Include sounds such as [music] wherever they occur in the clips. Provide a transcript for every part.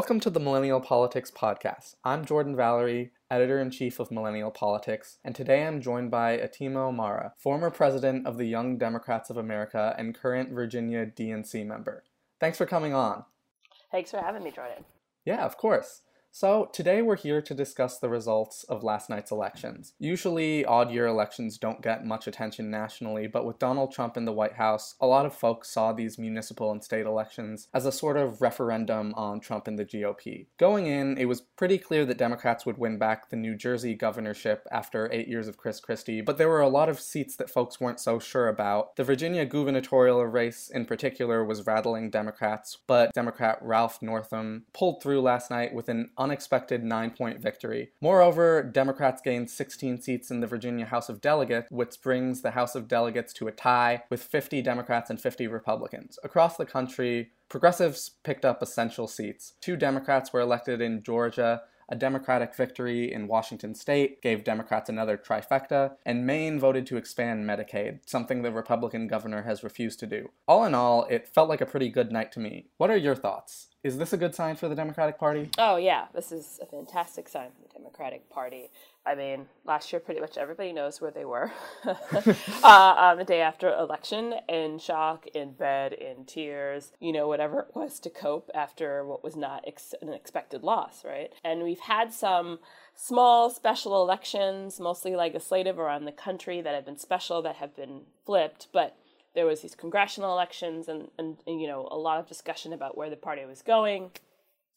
Welcome to the Millennial Politics Podcast. I'm Jordan Valerie, editor in chief of Millennial Politics, and today I'm joined by Atima Omara, former president of the Young Democrats of America and current Virginia DNC member. Thanks for coming on. Thanks for having me, Jordan. Yeah, of course. So, today we're here to discuss the results of last night's elections. Usually, odd year elections don't get much attention nationally, but with Donald Trump in the White House, a lot of folks saw these municipal and state elections as a sort of referendum on Trump and the GOP. Going in, it was pretty clear that Democrats would win back the New Jersey governorship after eight years of Chris Christie, but there were a lot of seats that folks weren't so sure about. The Virginia gubernatorial race, in particular, was rattling Democrats, but Democrat Ralph Northam pulled through last night with an unexpected nine point victory. Moreover, Democrats gained 16 seats in the Virginia House of Delegates, which brings the House of Delegates to a tie with 50 Democrats and 50 Republicans. Across the country, progressives picked up essential seats. Two Democrats were elected in Georgia, a Democratic victory in Washington state gave Democrats another trifecta, and Maine voted to expand Medicaid, something the Republican governor has refused to do. All in all, it felt like a pretty good night to me. What are your thoughts? Is this a good sign for the Democratic Party? Oh, yeah, this is a fantastic sign for the Democratic Party. I mean, last year, pretty much everybody knows where they were [laughs] uh, on the day after election in shock, in bed, in tears, you know, whatever it was to cope after what was not ex- an expected loss, right? And we've had some small special elections, mostly legislative around the country, that have been special, that have been flipped, but there was these congressional elections and, and, and, you know a lot of discussion about where the party was going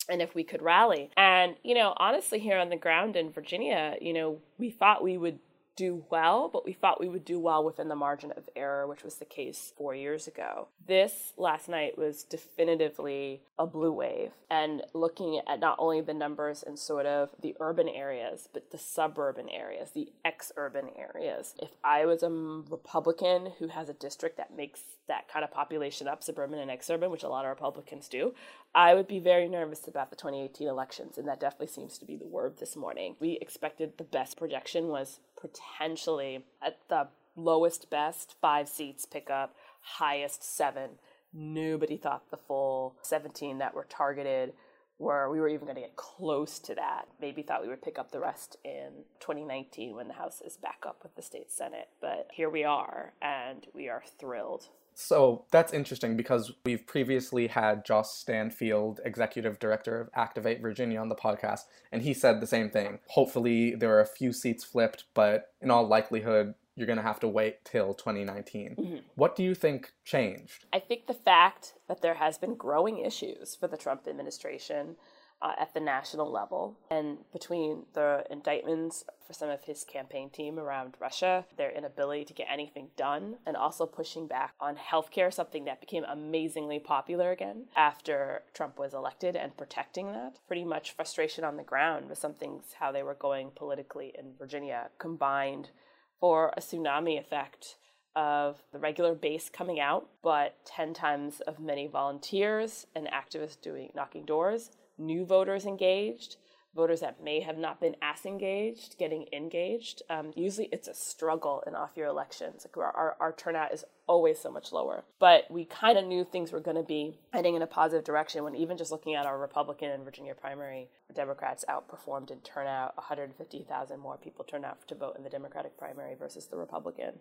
and if we could rally. And you know honestly here on the ground in virginia you know we thought we would do well, but we thought we would do well within the margin of error, which was the case four years ago. This last night was definitively a blue wave. And looking at not only the numbers in sort of the urban areas, but the suburban areas, the ex urban areas. If I was a Republican who has a district that makes that kind of population up, suburban and ex urban, which a lot of Republicans do, I would be very nervous about the 2018 elections. And that definitely seems to be the word this morning. We expected the best projection was potentially at the lowest best five seats pick up, highest seven. Nobody thought the full 17 that were targeted were we were even going to get close to that. Maybe thought we would pick up the rest in 2019 when the House is back up with the state Senate. But here we are, and we are thrilled. So that's interesting because we've previously had Josh Stanfield, executive director of Activate Virginia, on the podcast, and he said the same thing. Hopefully, there are a few seats flipped, but in all likelihood, you're going to have to wait till 2019. Mm-hmm. What do you think changed? I think the fact that there has been growing issues for the Trump administration uh, at the national level. And between the indictments for some of his campaign team around Russia, their inability to get anything done, and also pushing back on healthcare, something that became amazingly popular again after Trump was elected, and protecting that. Pretty much frustration on the ground with some things, how they were going politically in Virginia, combined for a tsunami effect of the regular base coming out, but 10 times of many volunteers and activists doing knocking doors new voters engaged, voters that may have not been as engaged getting engaged. Um, usually it's a struggle in off year elections. Like our, our turnout is always so much lower. But we kind of knew things were going to be heading in a positive direction when even just looking at our Republican and Virginia primary, Democrats outperformed in turnout. 150,000 more people turned out to vote in the Democratic primary versus the Republican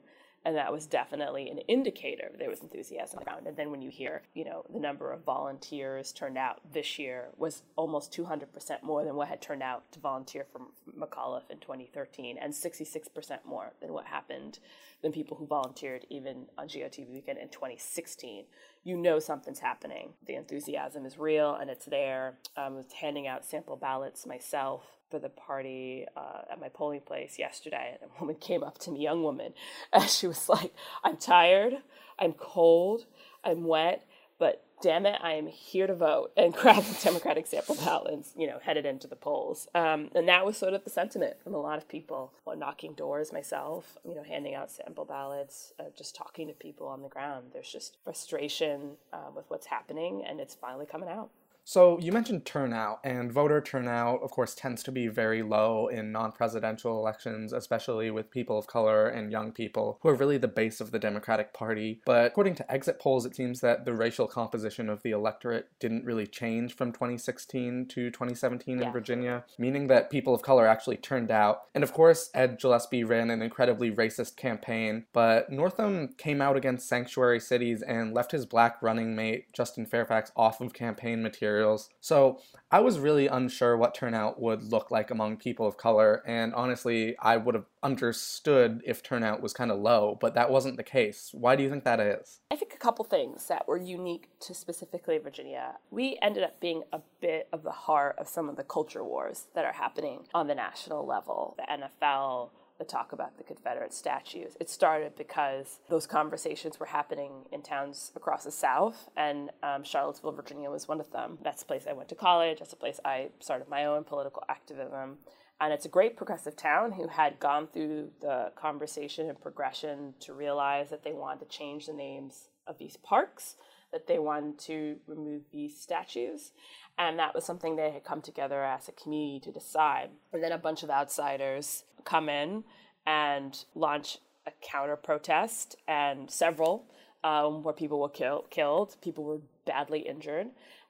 and that was definitely an indicator. There was enthusiasm around. And then when you hear you know the number of volunteers turned out this year was almost 200% more than what had turned out to volunteer for mcauliffe in 2013 and 66% more than what happened than people who volunteered even on GOTV weekend in 2016 you know something's happening. The enthusiasm is real and it's there. I was handing out sample ballots myself for the party uh, at my polling place yesterday, and a [laughs] woman came up to me, young woman, [laughs] and she was like, "I'm tired, I'm cold, I'm wet, but damn it, I am here to vote," [laughs] and grabbed the Democratic sample ballot and you know headed into the polls. Um, and that was sort of the sentiment from a lot of people. While knocking doors myself, you know, handing out sample ballots, uh, just talking to people on the ground. There's just frustration uh, with what's happening, and it's finally coming out. So you mentioned turnout, and voter turnout, of course, tends to be very low in non-presidential elections, especially with people of color and young people, who are really the base of the Democratic Party. But according to exit polls, it seems that the racial composition of the electorate didn't really change from 2016 to 2017 yeah. in Virginia, meaning that people of color actually turned out. And of course, Ed Gillespie ran an incredibly racist campaign, but Northam came out against sanctuary cities and left his black running mate, Justin Fairfax, off of campaign material materials. So I was really unsure what turnout would look like among people of color, and honestly, I would have understood if turnout was kind of low, but that wasn't the case. Why do you think that is? I think a couple things that were unique to specifically Virginia. We ended up being a bit of the heart of some of the culture wars that are happening on the national level. The NFL, the talk about the Confederate statues. It started because those conversations were happening in towns across the South, and um, Charlottesville, Virginia was one of them. That's the place I went to college, that's the place I started my own political activism. And it's a great progressive town who had gone through the conversation and progression to realize that they wanted to change the names of these parks, that they wanted to remove these statues. And that was something they had come together as a community to decide. And then a bunch of outsiders come in and launch a counter protest, and several um, where people were kill- killed, people were badly injured.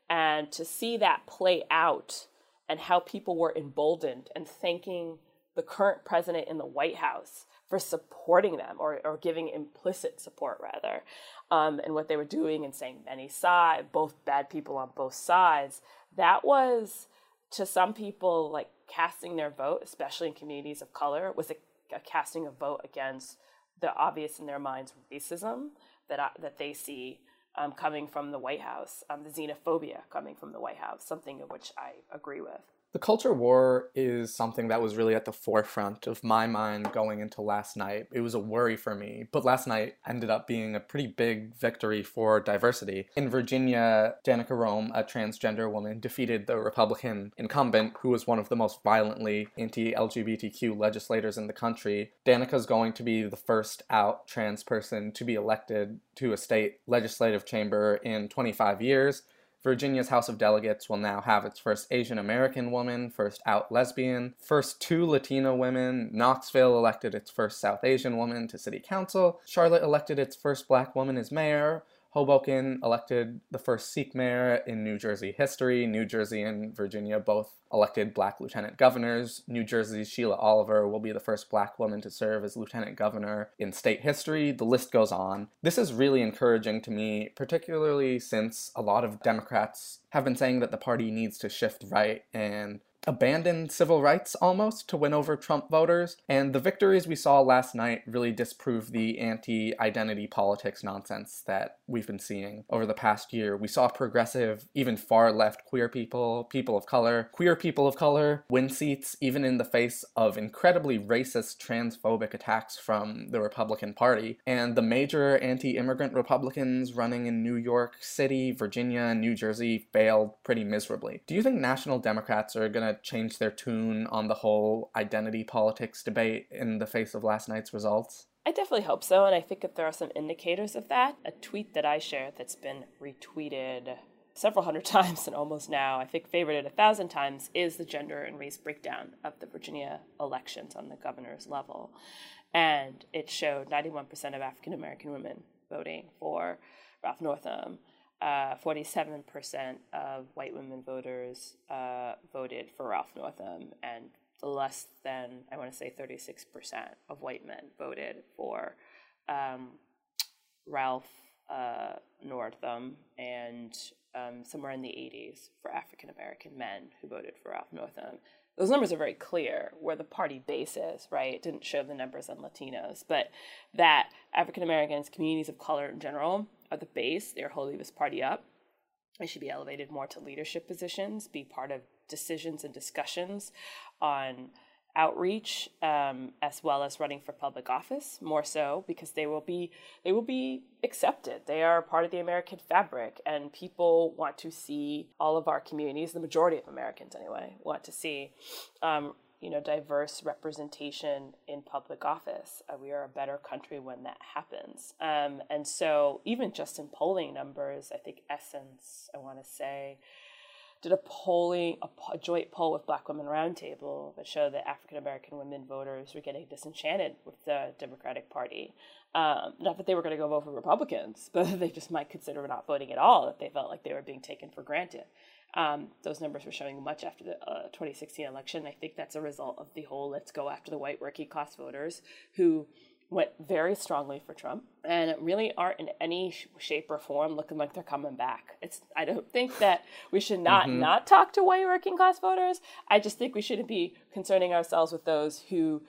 And to see that play out and how people were emboldened and thanking the current president in the White House for supporting them or, or giving implicit support rather um, and what they were doing and saying many side both bad people on both sides that was to some people like casting their vote, especially in communities of color, was a, a casting a vote against the obvious in their minds racism that I, that they see um, coming from the White House, um, the xenophobia coming from the White House, something of which I agree with. The culture war is something that was really at the forefront of my mind going into last night. It was a worry for me, but last night ended up being a pretty big victory for diversity. In Virginia, Danica Roem, a transgender woman, defeated the Republican incumbent, who was one of the most violently anti LGBTQ legislators in the country. Danica is going to be the first out trans person to be elected to a state legislative chamber in 25 years. Virginia's House of Delegates will now have its first Asian American woman, first out lesbian, first two Latino women. Knoxville elected its first South Asian woman to city council. Charlotte elected its first black woman as mayor. Hoboken elected the first Sikh mayor in New Jersey history. New Jersey and Virginia both elected black lieutenant governors. New Jersey's Sheila Oliver will be the first black woman to serve as lieutenant governor in state history. The list goes on. This is really encouraging to me, particularly since a lot of Democrats have been saying that the party needs to shift right and abandon civil rights almost to win over Trump voters. And the victories we saw last night really disprove the anti identity politics nonsense that we've been seeing over the past year. We saw progressive, even far left queer people, people of color, queer people of color win seats even in the face of incredibly racist, transphobic attacks from the Republican Party. And the major anti immigrant Republicans running in New York City, Virginia, and New Jersey failed pretty miserably. Do you think national Democrats are going to change their tune on the whole identity politics debate in the face of last night's results? I definitely hope so, and I think that there are some indicators of that. A tweet that I shared that's been retweeted several hundred [laughs] times and almost now, I think favorited a thousand times, is the gender and race breakdown of the Virginia elections on the governor's level. And it showed 91% of African American women voting for Ralph Northam, uh, 47% of white women voters uh, voted for Ralph Northam, and less than, I want to say, 36% of white men voted for um, Ralph uh, Northam, and um, somewhere in the 80s for African American men who voted for Ralph Northam. Those numbers are very clear where the party base is, right? It didn't show the numbers on Latinos, but that African Americans, communities of color in general, are the base. They're holding this party up. They should be elevated more to leadership positions, be part of decisions and discussions on outreach um, as well as running for public office more so because they will be they will be accepted they are part of the american fabric and people want to see all of our communities the majority of americans anyway want to see um, you know diverse representation in public office. Uh, we are a better country when that happens. Um, and so even just in polling numbers, I think Essence, I want to say, did a polling, a, a joint poll with Black Women Roundtable that showed that African American women voters were getting disenchanted with the Democratic Party. Um, not that they were going to go vote for Republicans, [laughs] but they just might consider not voting at all if they felt like they were being taken for granted. Um, those numbers were showing much after the uh, 2016 election. I think that's a result of the whole let's go after the white working class voters who went very strongly for Trump and really aren't in any shape or form looking like they're coming back. It's I don't think that we should not mm-hmm. not talk to white working class voters. I just think we shouldn't be concerning ourselves with those who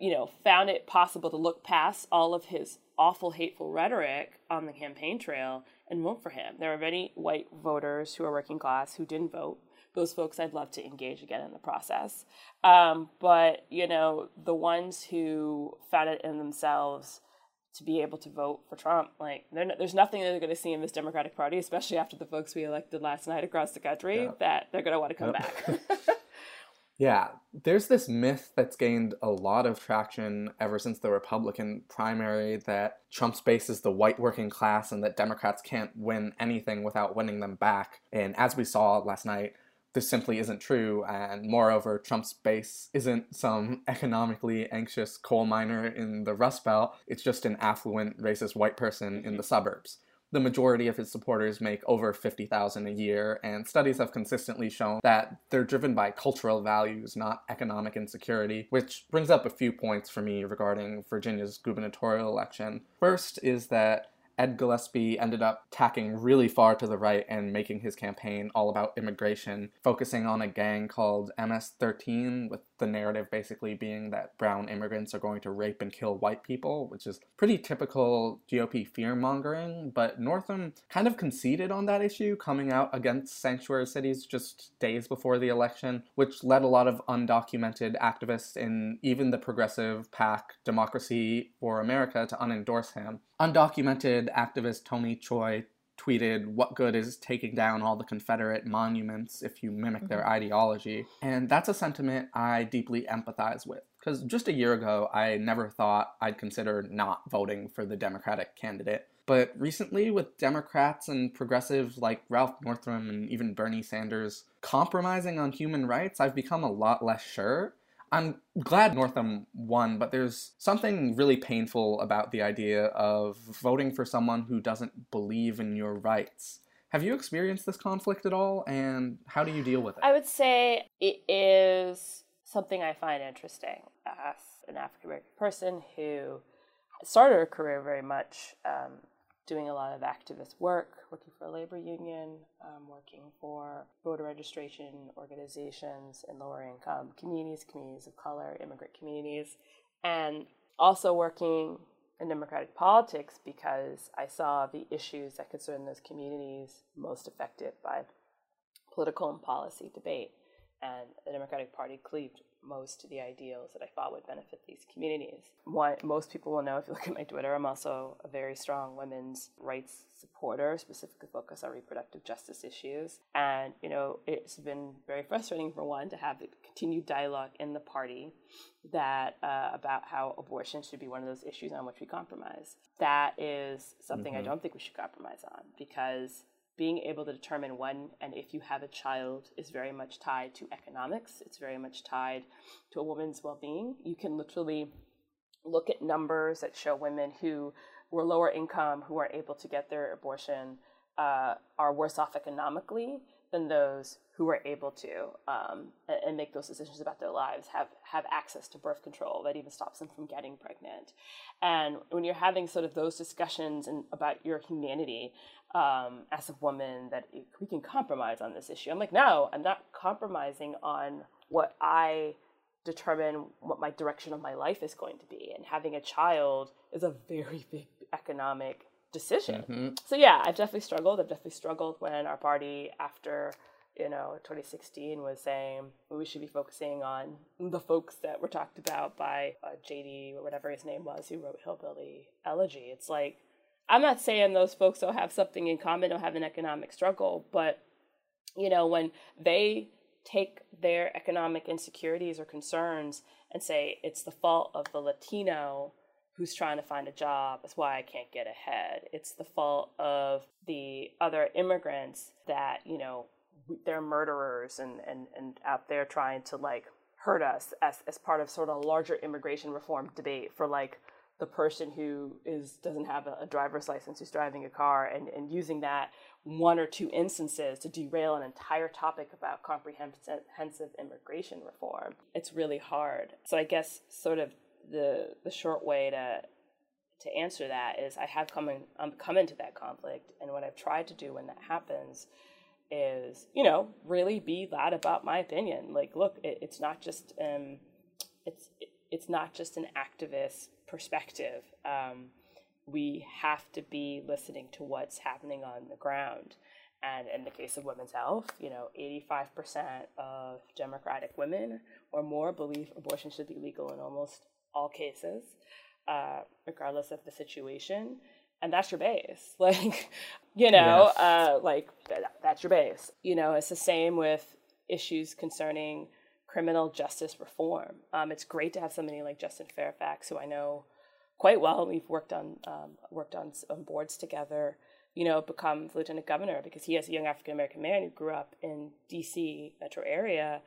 you know found it possible to look past all of his awful hateful rhetoric on the campaign trail and vote for him. There are many white voters who are working class who didn't vote those folks I'd love to engage again in the process. Um, but, you know, the ones who found it in themselves to be able to vote for Trump, like, there's nothing they're going to see in this Democratic Party, especially after the folks we elected last night across the country, yeah. that they're going to want to come back. [laughs] [laughs] yeah, there's this myth that's gained a lot of traction ever since the Republican primary that Trump's base is the white working class and that Democrats can't win anything without winning them back. And as we saw last night, this simply isn't true. And moreover, Trump's base isn't some economically anxious coal miner in the Rust Belt, it's just an affluent, racist white person in the suburbs. The majority of his supporters make over 50,000 a year, and studies have consistently shown that they're driven by cultural values, not economic insecurity, which brings up a few points for me regarding Virginia's gubernatorial election. First is that Ed Gillespie ended up tacking really far to the right and making his campaign all about immigration, focusing on a gang called MS 13, with the narrative basically being that brown immigrants are going to rape and kill white people, which is pretty typical GOP fear mongering. But Northam kind of conceded on that issue, coming out against sanctuary cities just days before the election, which led a lot of undocumented activists in even the progressive PAC Democracy for America to unendorse him. Undocumented activist Tony Choi tweeted, What good is taking down all the Confederate monuments if you mimic mm-hmm. their ideology? And that's a sentiment I deeply empathize with. Because just a year ago, I never thought I'd consider not voting for the Democratic candidate. But recently, with Democrats and progressives like Ralph Northam and even Bernie Sanders compromising on human rights, I've become a lot less sure. I'm glad Northam won, but there's something really painful about the idea of voting for someone who doesn't believe in your rights. Have you experienced this conflict at all, and how do you deal with it? I would say it is something I find interesting as an African American person who started her career very much um, doing a lot of activist work, working for a labor union, um, working for voter registration organizations in lower income communities, communities of color, immigrant communities, and also working in democratic politics because I saw the issues that concern those communities most affected by political and policy debate. And the Democratic Party cleaved most to the ideals that I thought would benefit these communities. One, most people will know if you look at my Twitter, I'm also a very strong women's rights supporter, specifically focused on reproductive justice issues. And, you know, it's been very frustrating for one to have the continued dialogue in the party that uh, about how abortion should be one of those issues on which we compromise. That is something mm-hmm. I don't think we should compromise on because being able to determine when and if you have a child is very much tied to economics. It's very much tied to a woman's well being. You can literally look at numbers that show women who were lower income, who are able to get their abortion, uh, are worse off economically than those who are able to um, and make those decisions about their lives have have access to birth control that even stops them from getting pregnant. And when you're having sort of those discussions and about your humanity um, as a woman that we can compromise on this issue. I'm like no i'm not compromising on what i determine what my direction of my life is going to be. And having a child is a very big economic decision. Mm-hmm. So yeah, I've definitely struggled. I've definitely struggled when our party after you know 2016 was saying we should be focusing on the folks that were talked about by uh, JD or whatever his name was who wrote Hillbilly Elegy. It's like I'm not saying those folks don't have something in common, don't have an economic struggle, but you know when they take their economic insecurities or concerns and say it's the fault of the Latino who's trying to find a job. That's why I can't get ahead. It's the fault of the other immigrants that, you know, they're murderers and, and, and out there trying to like hurt us as, as part of sort of a larger immigration reform debate for like the person who is doesn't have a, a, driver's license who's driving a car and, and using that one or two instances to derail an entire topic about comprehensive immigration reform it's really hard so i guess sort of the the short way to to answer that is i have come in um, come into that conflict and what i've tried to do when that happens is you know really be loud about my opinion. Like look it, it's not just um it's it, it's not just an activist perspective. Um, we have to be listening to what's happening on the ground. And in the case of women's health you know 85% of democratic women or more believe abortion should be legal in almost all cases uh, regardless of the situation and that's your base. [laughs] Like you know yes. uh, like that's your base. You know it's the same with issues concerning criminal justice reform. Um, it's great to have somebody like justin fairfax who i know quite well. We've worked on um, worked on, on boards together you know become lieutenant governor because he as a young african american man who grew up in dc metro area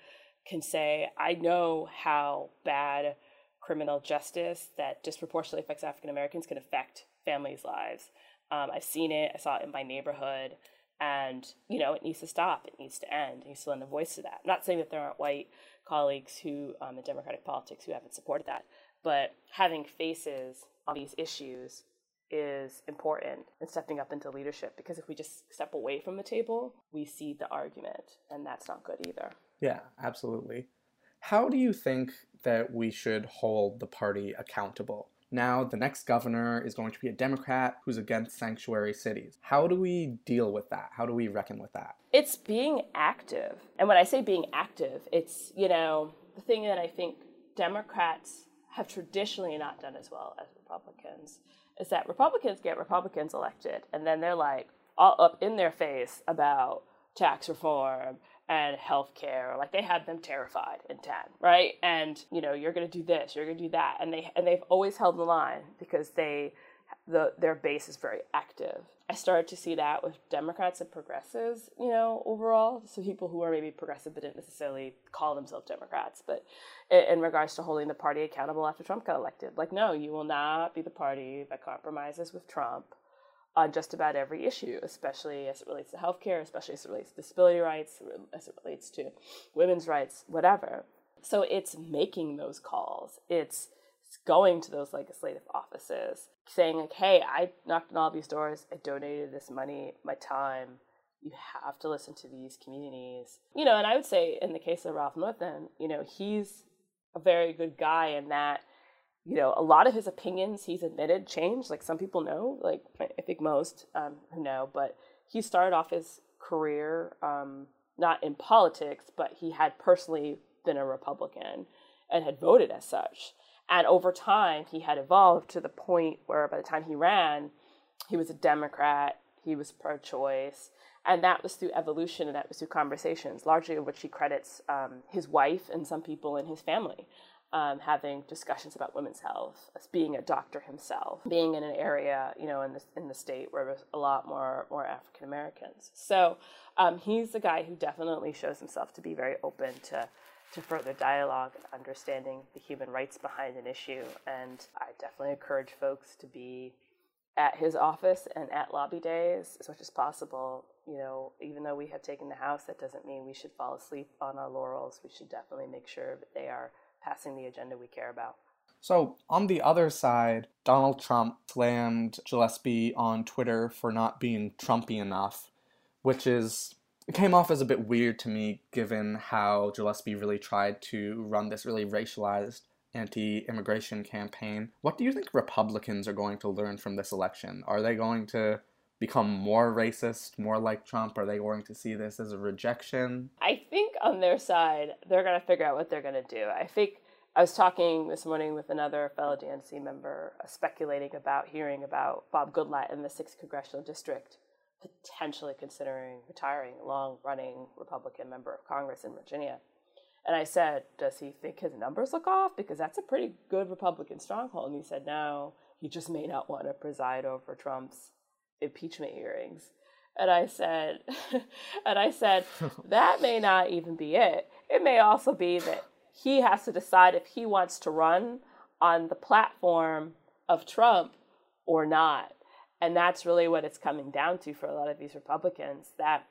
can say i know how bad criminal justice that disproportionately affects african americans can affect families' lives. Um, I've seen it. I saw it in my neighborhood, and you know it needs to stop. It needs to end. It needs to lend a voice to that. I'm not saying that there aren't white colleagues who um, in Democratic politics who haven't supported that, but having faces on these issues is important in stepping up into leadership because if we just step away from the table, we see the argument, and that's not good either. Yeah, absolutely. How do you think that we should hold the party accountable? Now, the next governor is going to be a Democrat who's against sanctuary cities. How do we deal with that? How do we reckon with that? It's being active. And when I say being active, it's, you know, the thing that I think Democrats have traditionally not done as well as Republicans is that Republicans get Republicans elected and then they're like all up in their face about tax reform and healthcare. Like they had them terrified in 10, right? And you know, you're going to do this, you're going to do that, and they and they've always held the line because they the their base is very active. I started to see that with Democrats and progressives, you know, overall. So people who are maybe progressive but didn't necessarily call themselves Democrats, but in, in regards to holding the party accountable after Trump got elected, like no, you will not be the party that compromises with Trump on just about every issue, especially as it relates to healthcare, especially as it relates to disability rights, as it relates to women's rights, whatever. So it's making those calls. It's going to those legislative offices, saying like, "Hey, I knocked on all these doors. I donated this money, my time. You have to listen to these communities." You know, and I would say in the case of Ralph Northam, you know, he's a very good guy in that you know, a lot of his opinions he's admitted changed. Like some people know, like I think most um, who know, but he started off his career um, not in politics, but he had personally been a Republican and had voted as such. And over time, he had evolved to the point where by the time he ran, he was a Democrat, he was pro choice. And that was through evolution and that was through conversations, largely of which he credits um, his wife and some people in his family um, having discussions about women's health, as being a doctor himself, being in an area, you know, in the in the state where there's a lot more more African Americans. So um, he's the guy who definitely shows himself to be very open to to further dialogue and understanding the human rights behind an issue. And I definitely encourage folks to be at his office and at lobby days as much as possible. You know, even though we have taken the House, that doesn't mean we should fall asleep on our laurels. We should definitely make sure that they are passing the agenda we care about. So, on the other side, Donald Trump slammed Gillespie on Twitter for not being Trumpy enough, which is it came off as a bit weird to me given how Gillespie really tried to run this really racialized anti immigration campaign. What do you think Republicans are going to learn from this election? Are they going to become more racist, more like Trump? Are they going to see this as a rejection? I think on their side, they're going to figure out what they're going to do. I think I was talking this morning with another fellow DNC member, uh, speculating about hearing about Bob Goodlatte in the 6th Congressional District potentially considering retiring, long running Republican member of Congress in Virginia. And I said, Does he think his numbers look off? Because that's a pretty good Republican stronghold. And he said, No, he just may not want to preside over Trump's impeachment hearings. And I said, [laughs] and I said, [laughs] that may not even be it. It may also be that he has to decide if he wants to run on the platform of Trump or not. And that's really what it's coming down to for a lot of these Republicans. That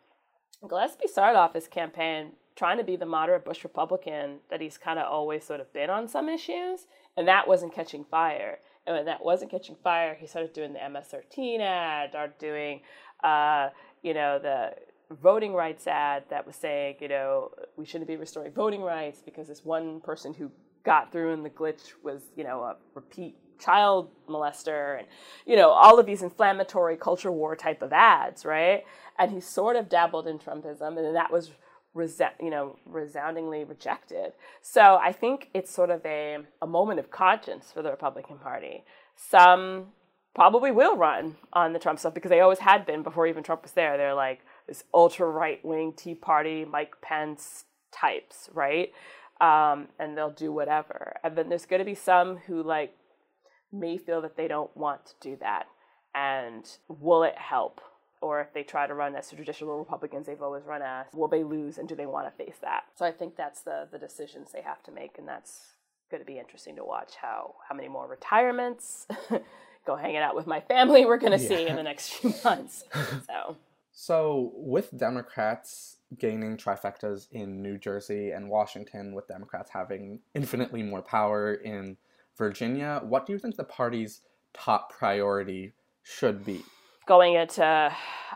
Gillespie started off his campaign trying to be the moderate Bush Republican that he's kind of always sort of been on some issues, and that wasn't catching fire. And when that wasn't catching fire, he started doing the MS-13 ad, started doing, uh, you know, the voting rights ad that was saying, you know, we shouldn't be restoring voting rights because this one person who got through in the glitch was, you know, a repeat child molester and you know all of these inflammatory culture war type of ads right and he sort of dabbled in trumpism and that was you know, resoundingly rejected. So I think it's sort of a, a moment of conscience for the Republican Party. Some probably will run on the Trump stuff because they always had been before even Trump was there. They're like this ultra right wing Tea Party, Mike Pence types, right? Um, and they'll do whatever. And then there's going to be some who like may feel that they don't want to do that. And will it help? or if they try to run as traditional Republicans they've always run as, will they lose and do they want to face that? So I think that's the the decisions they have to make, and that's going to be interesting to watch how how many more retirements, [laughs] go hanging out with my family we're going to yeah. see in the next few [laughs] months. so. So, with Democrats gaining trifectas in New Jersey and Washington, with Democrats having infinitely more power in Virginia, what do you think the party's top priority should be? going into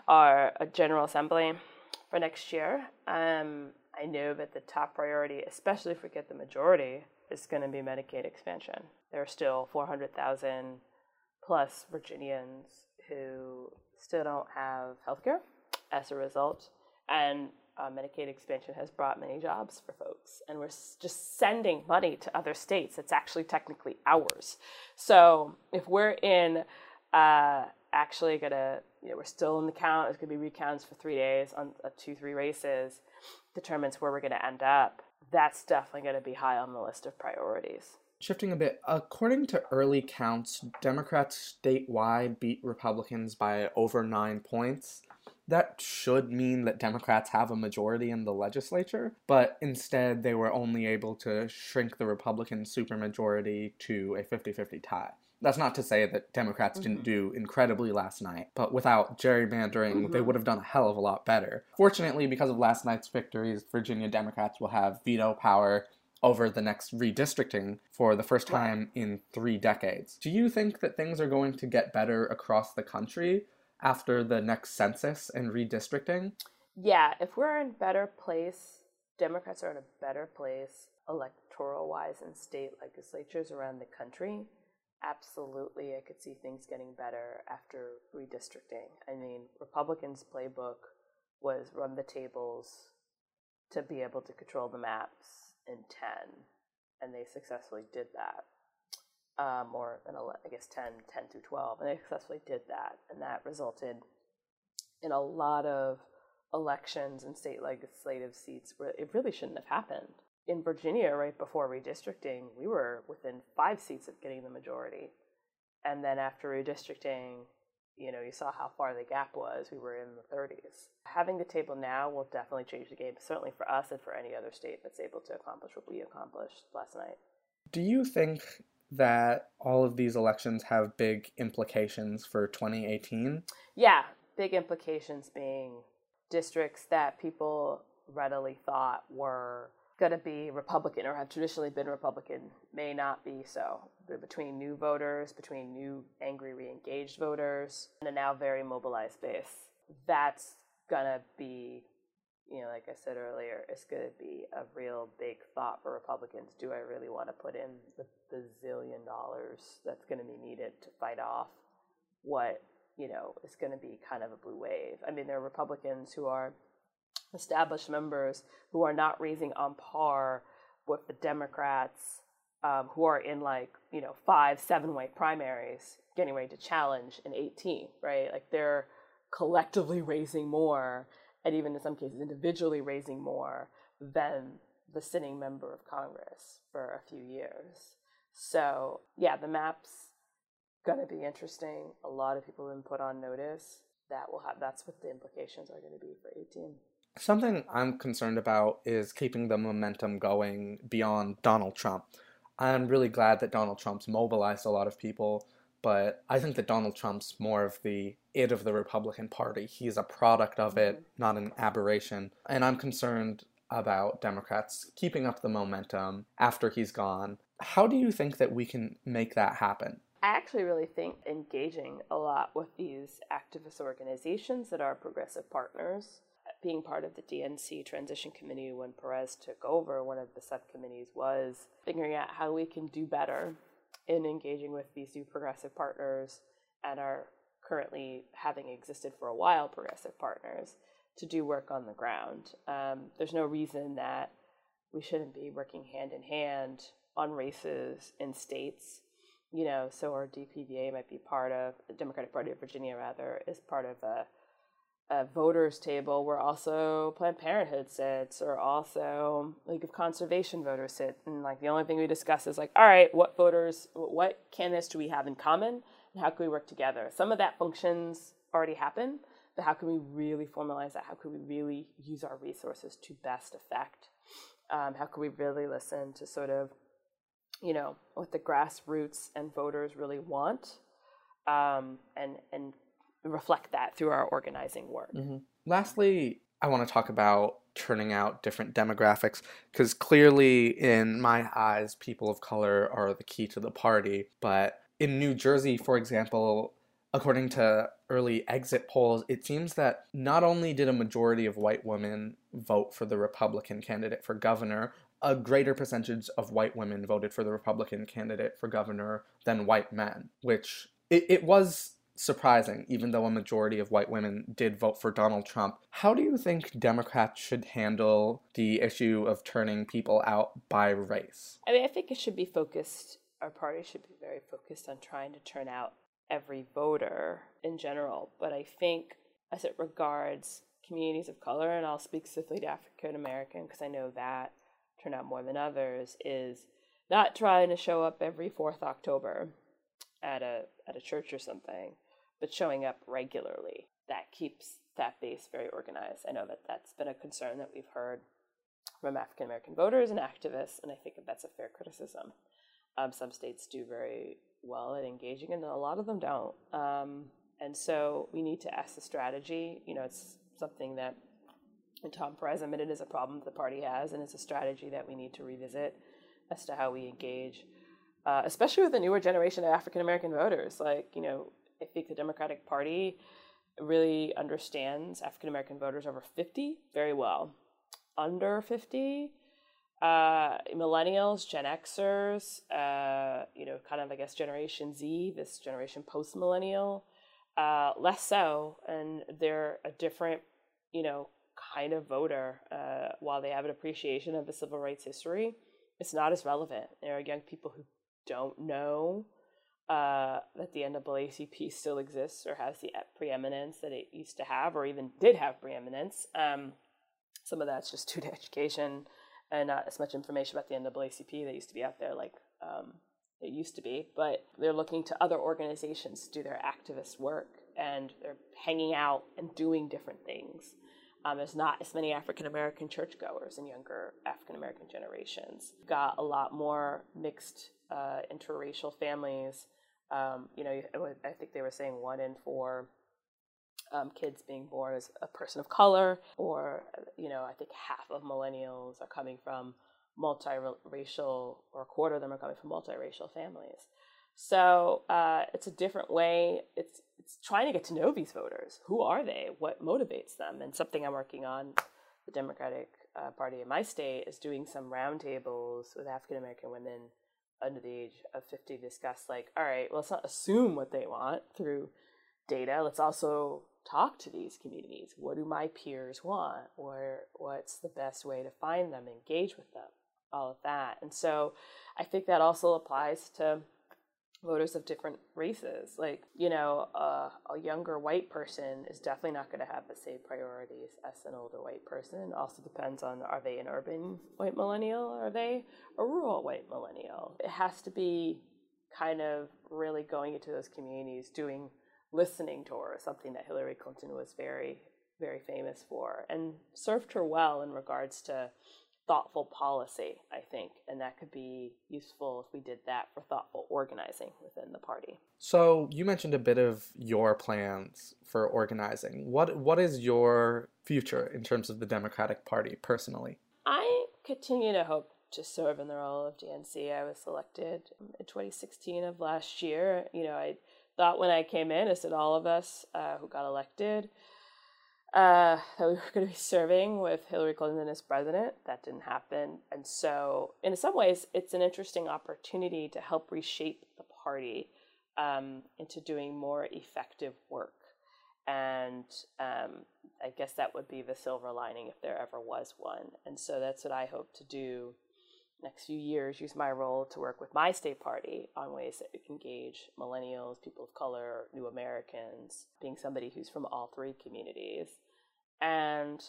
our General Assembly for next year, um, I know that the top priority, especially if we get the majority, is going to be Medicaid expansion. There are still 400,000 plus Virginians who still don't have health care as a result. And uh, Medicaid expansion has brought many jobs for folks. And we're just sending money to other states. that's actually technically ours. So if we're in uh, actually gonna, you know, we're still in the count. It's gonna be recounts for three days on uh, two, three races, determines where we're gonna end up. That's definitely gonna be high on the list of priorities. Shifting a bit, according to early counts, Democrats statewide beat Republicans by over nine points. That should mean that Democrats have a majority in the legislature, but instead they were only able to shrink the Republican supermajority to a 50 50 tie. That's not to say that Democrats mm-hmm. didn't do incredibly last night, but without gerrymandering, mm-hmm. they would have done a hell of a lot better. Fortunately, because of last night's victories, Virginia Democrats will have veto power over the next redistricting for the first time in three decades. Do you think that things are going to get better across the country after the next census and redistricting? Yeah, if we're in a better place, Democrats are in a better place electoral wise in state legislatures around the country absolutely I could see things getting better after redistricting. I mean, Republicans' playbook was run the tables to be able to control the maps in 10, and they successfully did that. Um, or in, I guess 10, 10 through 12, and they successfully did that, and that resulted in a lot of elections and state legislative seats where it really shouldn't have happened in Virginia, right before redistricting, we were within five seats of getting the majority. And then after redistricting, you know, you saw how far the gap was. We were in the 30s. Having the table now will definitely change the game, certainly for us and for any other state that's able to accomplish what we accomplished last night. Do you think that all of these elections have big implications for 2018? Yeah, big implications being districts that people readily thought were going to be Republican or have traditionally been Republican may not be so. Between new voters, between new angry re-engaged voters, and a now very mobilized base, that's to be, you know, like I said earlier, it's to be a real big thought for Republicans. Do I really want to put in the bazillion dollars that's to be needed to fight off what, you know, is going to be kind of a blue wave? I mean, there are Republicans who are established members who are not raising on par with the Democrats um, who are in like, you know, five, seven way primaries getting ready to challenge in 18, right? Like they're collectively [laughs] raising more, and even in some cases individually raising more than the sitting member of Congress for a few years. So, yeah, the map's to be interesting. A lot of people have been put on notice that will have that's what the implications are going to be for 18. Something I'm concerned about is keeping the momentum going beyond Donald Trump. I'm really glad that Donald Trump's mobilized a lot of people, but I think that Donald Trump's more of the it of the Republican Party. He's a product of it, mm-hmm. not an aberration. And I'm concerned about Democrats keeping up the momentum after he's gone. How do you think that we can make that happen? I actually really think engaging a lot with these activist organizations that are progressive partners, being part of the DNC transition committee when Perez took over, one of the subcommittees was figuring out how we can do better in engaging with these new progressive partners and are currently having existed for a while progressive partners to do work on the ground. Um, there's no reason that we shouldn't be working hand in hand on races in states you know, so our DPVA might be part of the Democratic Party of Virginia, rather, is part of a, a voters table where also Planned Parenthood sits, or also League of Conservation voters sit. And like the only thing we discuss is like, all right, what voters, what candidates do we have in common, and how can we work together? Some of that functions already happen, but how can we really formalize that? How can we really use our resources to best effect? Um, how can we really listen to sort of you know what the grassroots and voters really want, um, and and reflect that through our organizing work. Mm-hmm. Lastly, I want to talk about turning out different demographics because clearly, in my eyes, people of color are the key to the party. But in New Jersey, for example, according to early exit polls, it seems that not only did a majority of white women vote for the Republican candidate for governor, a greater percentage of white women voted for the Republican candidate for governor than white men, which it, it was surprising, even though a majority of white women did vote for Donald Trump. How do you think Democrats should handle the issue of turning people out by race? I mean, I think it should be focused, our party should be very focused on trying to turn out every voter in general. But I think as it regards communities of color, and I'll speak specifically to African American because I know that turn out more than others is not trying to show up every fourth October at a at a church or something, but showing up regularly. That keeps that base very organized. I know that that's been a concern that we've heard from African American voters and activists, and I think that that's a fair criticism. Um, some states do very well at engaging, and a lot of them don't. Um, and so we need to ask the strategy. You know, it's something that and Tom Perez admitted is a problem that the party has, and it's a strategy that we need to revisit as to how we engage, uh, especially with the newer generation of African American voters. Like, you know, I think the Democratic Party really understands African American voters over 50 very well. Under 50, uh, millennials, Gen Xers, uh, you know, kind of, I guess, Generation Z, this generation post millennial, uh, less so. And they're a different, you know, kind of voter, uh, while they have an appreciation of the civil rights history, it's not as relevant. There are young people who don't know uh, that the NAACP still exists or has the preeminence that it used to have, or even did have preeminence. Um, some of that's just [laughs] due to education and not as much information about the NAACP that used to be out there like um, it used to be. But they're looking to other organizations to do their activist work, and they're hanging out and doing different things. Um, there's not as many African American churchgoers in younger African American generations. Got a lot more mixed uh, interracial families. Um, you know, I think they were saying one in four um, kids being born as a person of color, or you know, I think half of millennials are coming from multiracial, or a quarter of them are coming from multiracial families. So uh, it's a different way. It's it's trying to get to know these voters. Who are they? What motivates them? And something I'm working on, the Democratic uh, Party in my state is doing some roundtables with African American women under the age of 50 discuss like, all right, well, let's not assume what they want through data. Let's also talk to these communities. What do my peers want? Or what's the best way to find them, engage with them, all of that. And so I think that also applies to voters of different races. Like, you know, uh, a younger white person is definitely not going to have the same priorities as an older white person. Also depends on are they an urban white millennial or are they a rural white millennial? It has to be kind of really going into those communities, doing listening tour, something that Hillary Clinton was very, very famous for, and served her well in regards to thoughtful policy, I think. And that could be useful if we did that for thoughtful organizing within the party. So you mentioned a bit of your plans for organizing. What what is your future in terms of the Democratic Party personally? I continue to hope to serve in the role of DNC. I was selected in 2016 of last year. You know, I thought when I came in, as did all of us uh, who got elected, uh, [laughs] that we were going to be serving with Hillary Clinton as president. That didn't happen. And so, in some ways, it's an interesting opportunity to help reshape the party um, into doing more effective work. And um, I guess that would be the silver lining if there ever was one. And so that's what I hope to do next few years use my role to work with my state party on ways that we can engage millennials, people of color, new Americans, being somebody who's from all three communities. And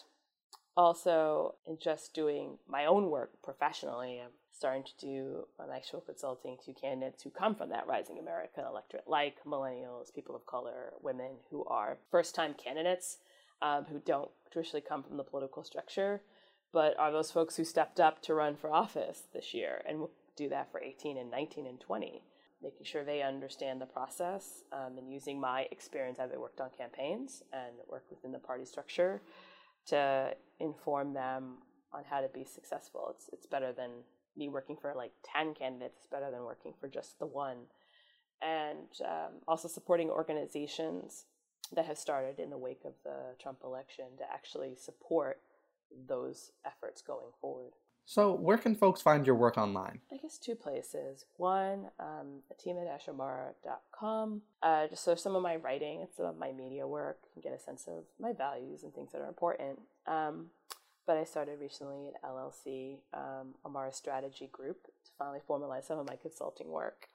also in just doing my own work professionally, I'm starting to do actual consulting to candidates who come from that rising American electorate, like millennials, people of color, women who are first time candidates um, who don't traditionally come from the political structure but are those folks who stepped up to run for office this year and will do that for 18 and 19 and 20 making sure they understand the process um, and using my experience having worked on campaigns and worked within the party structure to inform them on how to be successful. It's, it's better than me working for like 10 candidates. It's better than working for just the one. And um, also supporting organizations that have started in the wake of the trump election to actually support those efforts going forward. So, where can folks find your work online? I guess two places. One, um, atima-omara.com. Uh, just so some of my writing and some of my media work can get a sense of my values and things that are important. Um, but I started recently at LLC, um, Omara Strategy Group, to finally formalize some of my consulting work.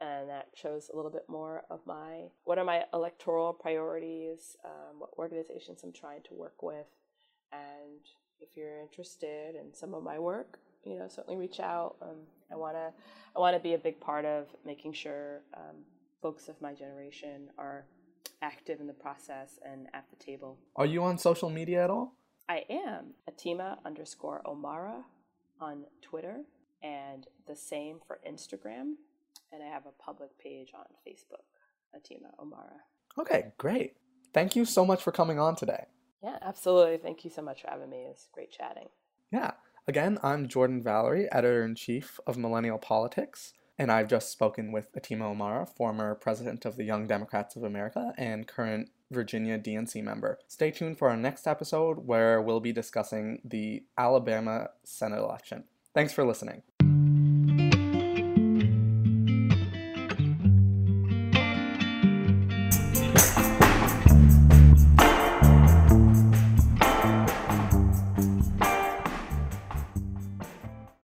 And that shows a little bit more of my what are my electoral priorities, um, what organizations I'm trying to work with, and if you're interested in some of my work, you know, certainly reach out. Um, I wanna I wanna be a big part of making sure um, folks of my generation are active in the process and at the table. Are you on social media at all? I am Atima underscore Omara on Twitter and the same for Instagram. And I have a public page on Facebook, Atima Omara. Okay, great. Thank you so much for coming on today. Yeah, absolutely. Thank you so much for having me. It's great chatting. Yeah. Again, I'm Jordan Valerie, editor in chief of Millennial Politics, and I've just spoken with Atima Omara, former president of the Young Democrats of America and current Virginia DNC member. Stay tuned for our next episode where we'll be discussing the Alabama Senate election. Thanks for listening.